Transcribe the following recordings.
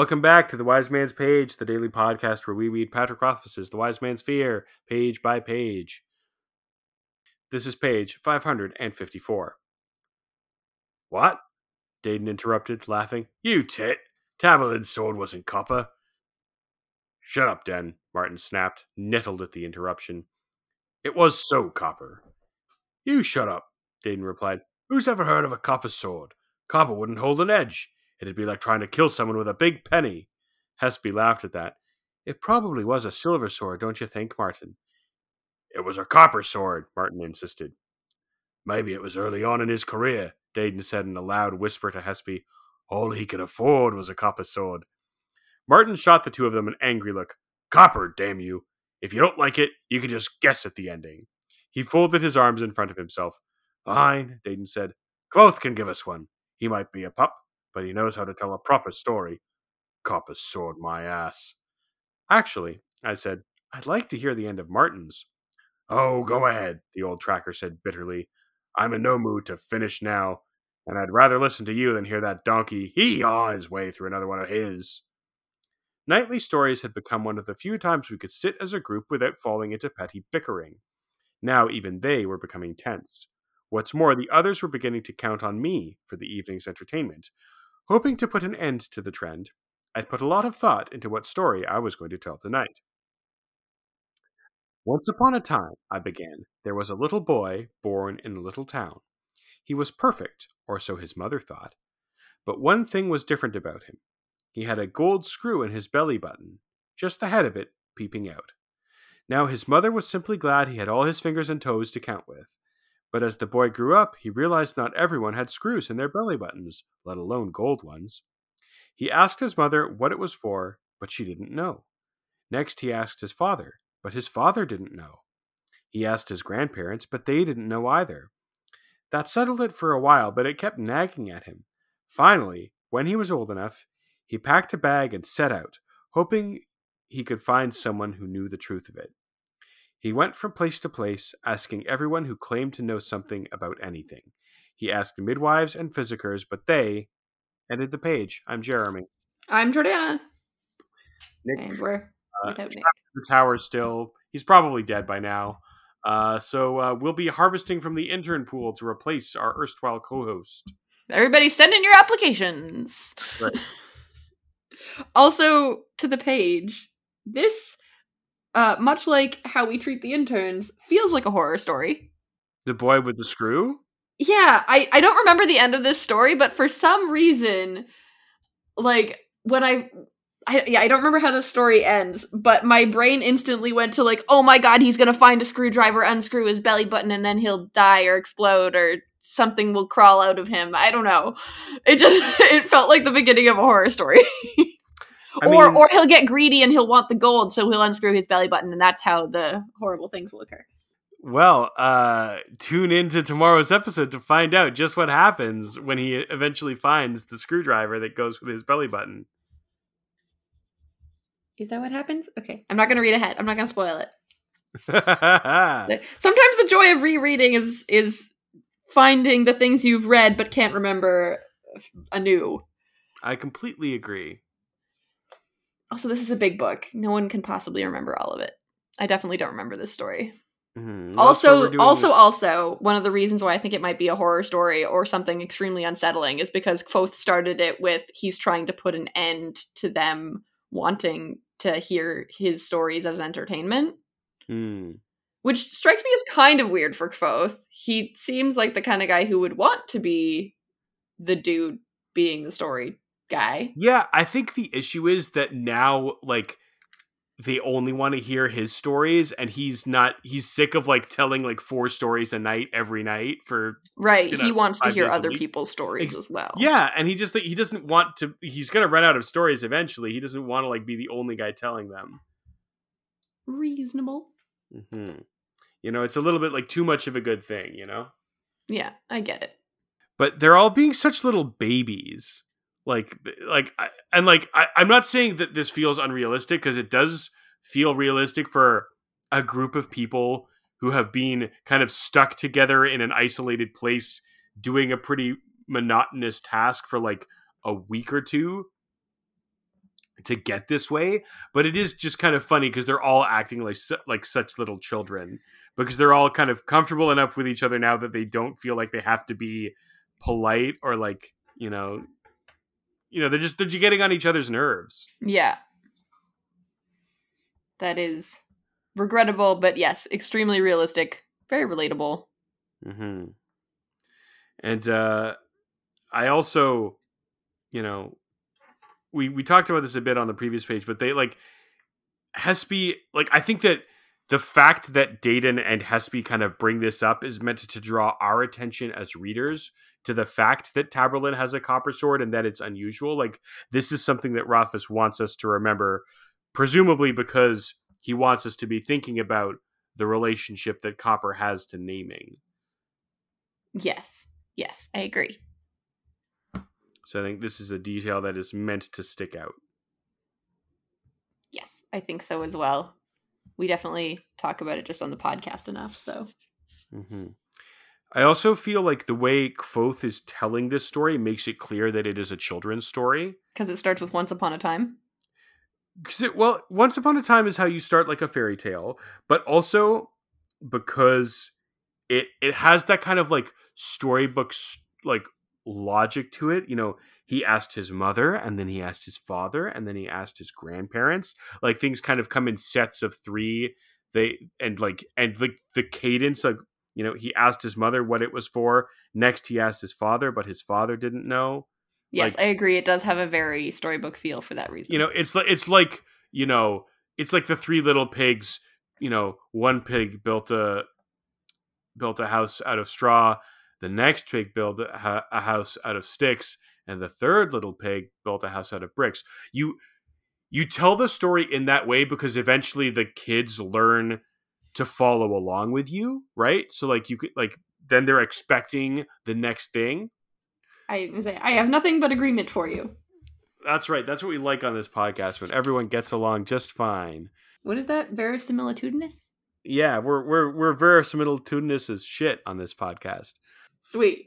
Welcome back to the Wise Man's Page, the daily podcast where we read Patrick Rothfuss's The Wise Man's Fear, page by page. This is page 554. What? Dedan interrupted, laughing. You tit! Taborlin's sword wasn't copper. Shut up, Den, Marten snapped, nettled at the interruption. It was so copper. You shut up, Dedan replied. Who's ever heard of a copper sword? Copper wouldn't hold an edge. It'd be like trying to kill someone with a big penny. Hespe laughed at that. It probably was a silver sword, don't you think, Marten? It was a copper sword, Marten insisted. Maybe it was early on in his career, Dedan said in a loud whisper to Hespe. All he could afford was a copper sword. Marten shot the two of them an angry look. Copper, damn you! If you don't like it, you can just guess at the ending. He folded his arms in front of himself. Fine, Dedan said. Kvothe can give us one. He might be a pup, but he knows how to tell a proper story. Copper sword my ass. Actually, I said, I'd like to hear the end of Marten's. Oh, go ahead, the old tracker said bitterly. I'm in no mood to finish now, and I'd rather listen to you than hear that donkey hee-haw his way through another one of his. Nightly stories had become one of the few times we could sit as a group without falling into petty bickering. Now even they were becoming tense. What's more, the others were beginning to count on me for the evening's entertainment. Hoping to put an end to the trend, I'd put a lot of thought into what story I was going to tell tonight. Once upon a time, I began, there was a little boy born in a little town. He was perfect, or so his mother thought. But one thing was different about him. He had a gold screw in his belly button, just the head of it peeping out. Now his mother was simply glad he had all his fingers and toes to count with. But as the boy grew up, he realized not everyone had screws in their belly buttons, let alone gold ones. He asked his mother what it was for, but she didn't know. Next, he asked his father, but his father didn't know. He asked his grandparents, but they didn't know either. That settled it for a while, but it kept nagging at him. Finally, when he was old enough, he packed a bag and set out, hoping he could find someone who knew the truth of it. He went from place to place, asking everyone who claimed to know something about anything. He asked midwives and physickers, but they ended the page. I'm Jeremy. I'm Jordana. Nick, And we're uh, Nick. the tower still. He's probably dead by now. Uh, so uh, we'll be harvesting from the intern pool to replace our erstwhile co-host. Everybody send in your applications. Right. also, to the page, this, uh, much like how we treat the interns, feels like a horror story. The boy with the screw. Yeah, I, I don't remember the end of this story, but for some reason, like, when I I, yeah, I don't remember how the story ends, but my brain instantly went to like, oh my god, he's gonna find a screwdriver, unscrew his belly button, and then he'll die or explode or something will crawl out of him. I don't know. It just it felt like the beginning of a horror story. I or mean- or he'll get greedy and he'll want the gold, so he'll unscrew his belly button, and that's how the horrible things will occur. Well, uh, tune into tomorrow's episode to find out just what happens when he eventually finds the screwdriver that goes with his belly button. Is that what happens? Okay, I'm not gonna read ahead. I'm not gonna spoil it. Sometimes the joy of rereading is is finding the things you've read but can't remember anew. I completely agree. Also, this is a big book. No one can possibly remember all of it. I definitely don't remember this story. Mhm. Well, that's why we're Also, also, this- also, one of the reasons why I think it might be a horror story or something extremely unsettling is because Kvothe started it with he's trying to put an end to them wanting to hear his stories as entertainment. Hmm. which strikes me as kind of weird for Kvothe. He seems like the kind of guy who would want to be the dude being the story guy. Yeah, I think the issue is that now, like, they only want to hear his stories, and he's not. He's sick of like telling like four stories a night every night for Right. You he wants to hear other people's stories Ex- as well. Yeah, and he just he doesn't want to. He's gonna run out of stories eventually. He doesn't want to like be the only guy telling them. Reasonable. hmm You know, it's a little bit like too much of a good thing. You know, Yeah, I get it. but they're all being such little babies. Like, like, I- and like, I, I'm not saying that this feels unrealistic because it does feel realistic for a group of people who have been kind of stuck together in an isolated place doing a pretty monotonous task for like a week or two to get this way, but it is just kind of funny because they're all acting like like such little children because they're all kind of comfortable enough with each other now that they don't feel like they have to be polite or like you know you know they're just they're just getting on each other's nerves Yeah. That is regrettable, but yes, extremely realistic. Very relatable. hmm and uh i also you know we we talked about this a bit on the previous page but they like Hespe like i think that the fact that Dedan and Hespe kind of bring this up is meant to draw our attention as readers to the fact that Taborlin has a copper sword and that it's unusual. Like this is something that Rothfuss wants us to remember, presumably because he wants us to be thinking about the relationship that copper has to naming. Yes. Yes, I agree. So I think this is a detail that is meant to stick out. Yes, I think so as well. We definitely talk about it just on the podcast enough, so hmm I also feel like the way Kvothe is telling this story makes it clear that it is a children's story. because it starts with once upon a time. 'Cause it, well, Once Upon a Time is how you start like a fairy tale, but also because it it has that kind of like storybook like logic to it. You know, he asked his mother, and then he asked his father, and then he asked his grandparents. Like things kind of come in sets of three. They and like and like the cadence like you know he asked his mother what it was for. Next he asked his father, but his father didn't know. Yes, Like- I agree. It does have a very storybook feel for that reason. you know it's like it's like you know it's like the three little pigs you know one pig built a built a house out of straw the next pig built a, a house out of sticks and the third little pig built a house out of bricks you you tell the story in that way because eventually the kids learn to follow along with you right so like you could like then they're expecting the next thing I say I have nothing but agreement for you. that's right that's what we like on this podcast when everyone gets along just fine What is that? Verisimilitudinous? Yeah, we're we're we're verisimilitudinous as shit on this podcast. Sweet.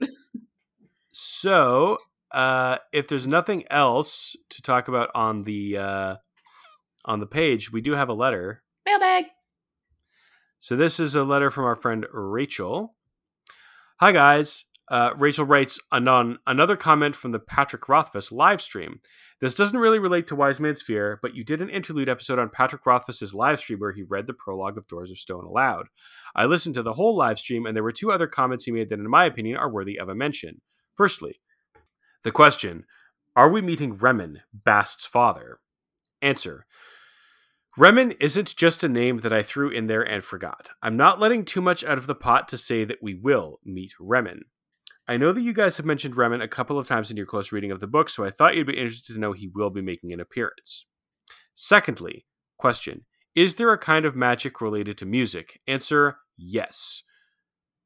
So, uh, if there's nothing else to talk about on the uh, on the page, we do have a letter. Mailbag. So this is a letter from our friend Rachel. Hi guys. Uh, Rachel writes anon another comment from the Patrick Rothfuss live stream. This doesn't really relate to Wise Man's Fear, but you did an interlude episode on Patrick Rothfuss's live stream where he read the prologue of Doors of Stone aloud. I listened to the whole live stream, and there were two other comments he made that, in my opinion, are worthy of a mention. Firstly, the question: Are we meeting Remen, Bast's father? Answer: Remen isn't just a name that I threw in there and forgot. I'm not letting too much out of the pot to say that we will meet Remen. I know that you guys have mentioned Remen a couple of times in your close reading of the book, so I thought you'd be interested to know he will be making an appearance. Secondly, question Is there a kind of magic related to music? Answer Yes.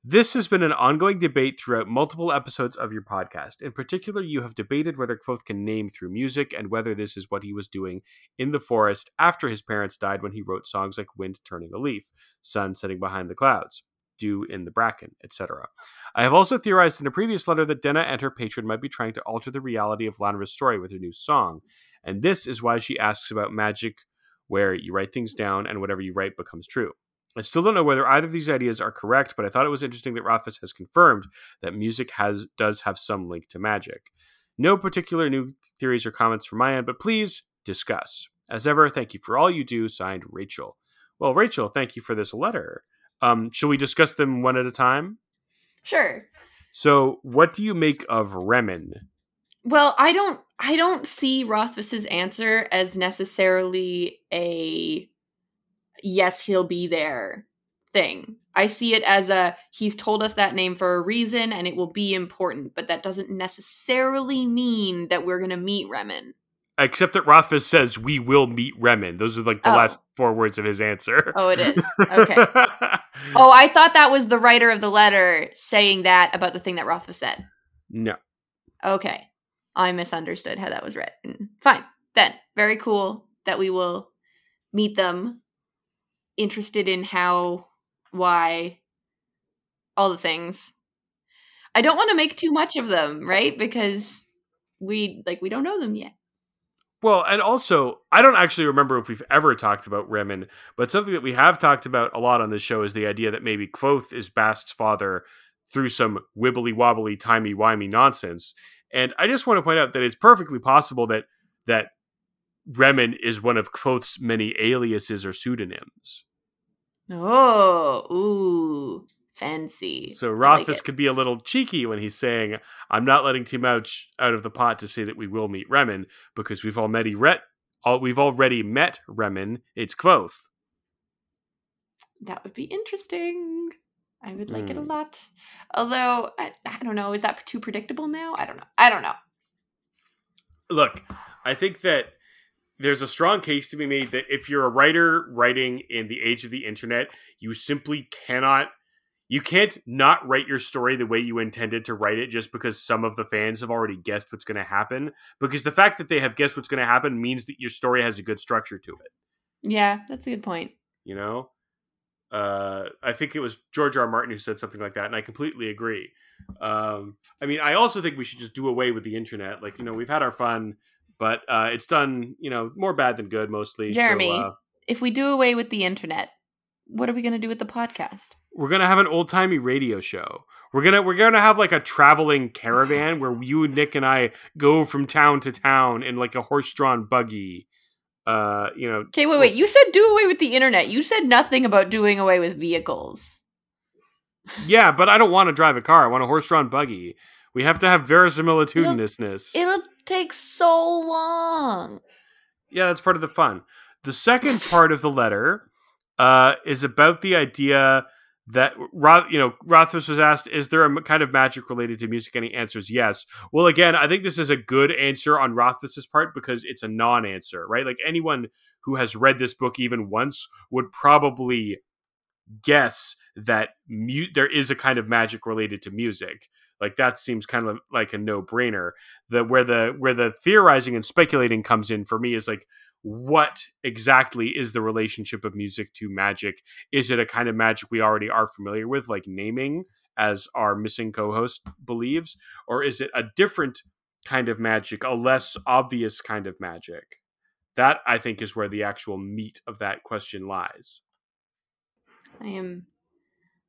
This has been an ongoing debate throughout multiple episodes of your podcast. In particular, you have debated whether Kvothe can name through music and whether this is what he was doing in the forest after his parents died when he wrote songs like Wind Turning a Leaf, Sun Setting Behind the Clouds, Dew in the Bracken, etc. I have also theorized in a previous letter that Denna and her patron might be trying to alter the reality of Lanre's story with her new song, and this is why she asks about magic, where you write things down and whatever you write becomes true. I still don't know whether either of these ideas are correct, but I thought it was interesting that Rothfuss has confirmed that music has does have some link to magic. No particular new theories or comments from my end, but please discuss. As ever, thank you for all you do. Signed, Rachel. Well, Rachel, thank you for this letter. Um, shall we discuss them one at a time? Sure. So, what do you make of Remen? Well, I don't I don't see Rothfuss's answer as necessarily a yes, he'll be there thing. I see it as a he's told us that name for a reason and it will be important, but that doesn't necessarily mean that we're going to meet Remen. Except that Rothfuss says we will meet Remen. Those are like the Oh. last four words of his answer. Oh, it is. Okay. Oh, I thought that was the writer of the letter saying that about the thing that Rothfuss said. no. Okay. I misunderstood how that was written. Fine. Then, very cool that we will meet them. Interested in how, why, all the things. I don't want to make too much of them, right? Because we like we don't know them yet. Well, and also, I don't actually remember if we've ever talked about Remen, but something that we have talked about a lot on this show is the idea that maybe Kvothe is Bast's father through some wibbly wobbly, timey wimey nonsense. And I just want to point out that it's perfectly possible that that Remen is one of Kvothe's many aliases or pseudonyms. Oh, ooh, fancy. So I like could be a little cheeky when he's saying, "I'm not letting too much out of the pot to say that we will meet Remen because we've already all, we've already met Remen. It's Kvothe." That would be interesting. I would like it a Hmm. lot. Although I, I don't know, is that too predictable now? I don't know. I don't know. Look, I think that there's a strong case to be made that if you're a writer writing in the age of the internet, you simply cannot you can't not write your story the way you intended to write it just because some of the fans have already guessed what's going to happen because the fact that they have guessed what's going to happen means that your story has a good structure to it, Yeah, that's a good point. you know? Uh, I think it was George R. R. Martin who said something like that, and I completely agree. Um, I mean, I also think we should just do away with the internet. Like, you know, we've had our fun, but uh, it's done, you know, more bad than good mostly. so, Jeremy. uh, If we do away with the internet, what are we going to do with the podcast? we're gonna have an old timey radio show. We're gonna we're gonna have like a traveling caravan where you and Nick and I go from town to town in like a horse drawn buggy. Uh, you know, Okay, wait, wait. You said do away with the internet. You said nothing about doing away with vehicles. yeah, but I don't want to drive a car. I want a horse drawn buggy. We have to have verisimilitudinousness. It'll take so long. yeah, that's part of the fun. The second part of the letter uh, is about the idea that Roth, you know, Rothfuss was asked, "Is there a kind of magic related to music?" And he answers, "Yes." Well, again, I think this is a good answer on Rothfuss's part because it's a non-answer, right? Like anyone who has read this book even once would probably guess that mu- there is a kind of magic related to music. Like that seems kind of like a no-brainer. The where the where the theorizing and speculating comes in for me is like what exactly is the relationship of music to magic? Is it a kind of magic we already are familiar with, like naming, as our missing co host believes? Or is it a different kind of magic, a less obvious kind of magic? That, I think, is where the actual meat of that question lies. I am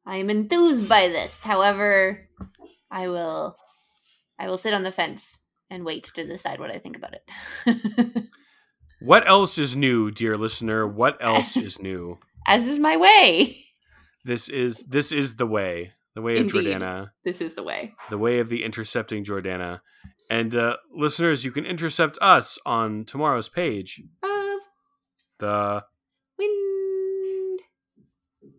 I am enthused by this. However, I will I will sit on the fence and wait to decide what I think about it. What else is new, dear listener? What else is new? As is my way. This is this is the way, the way of Indeed. Jordana. This is the way. the way of the intercepting Jordana. And uh, listeners, you can intercept us on tomorrow's page, Of the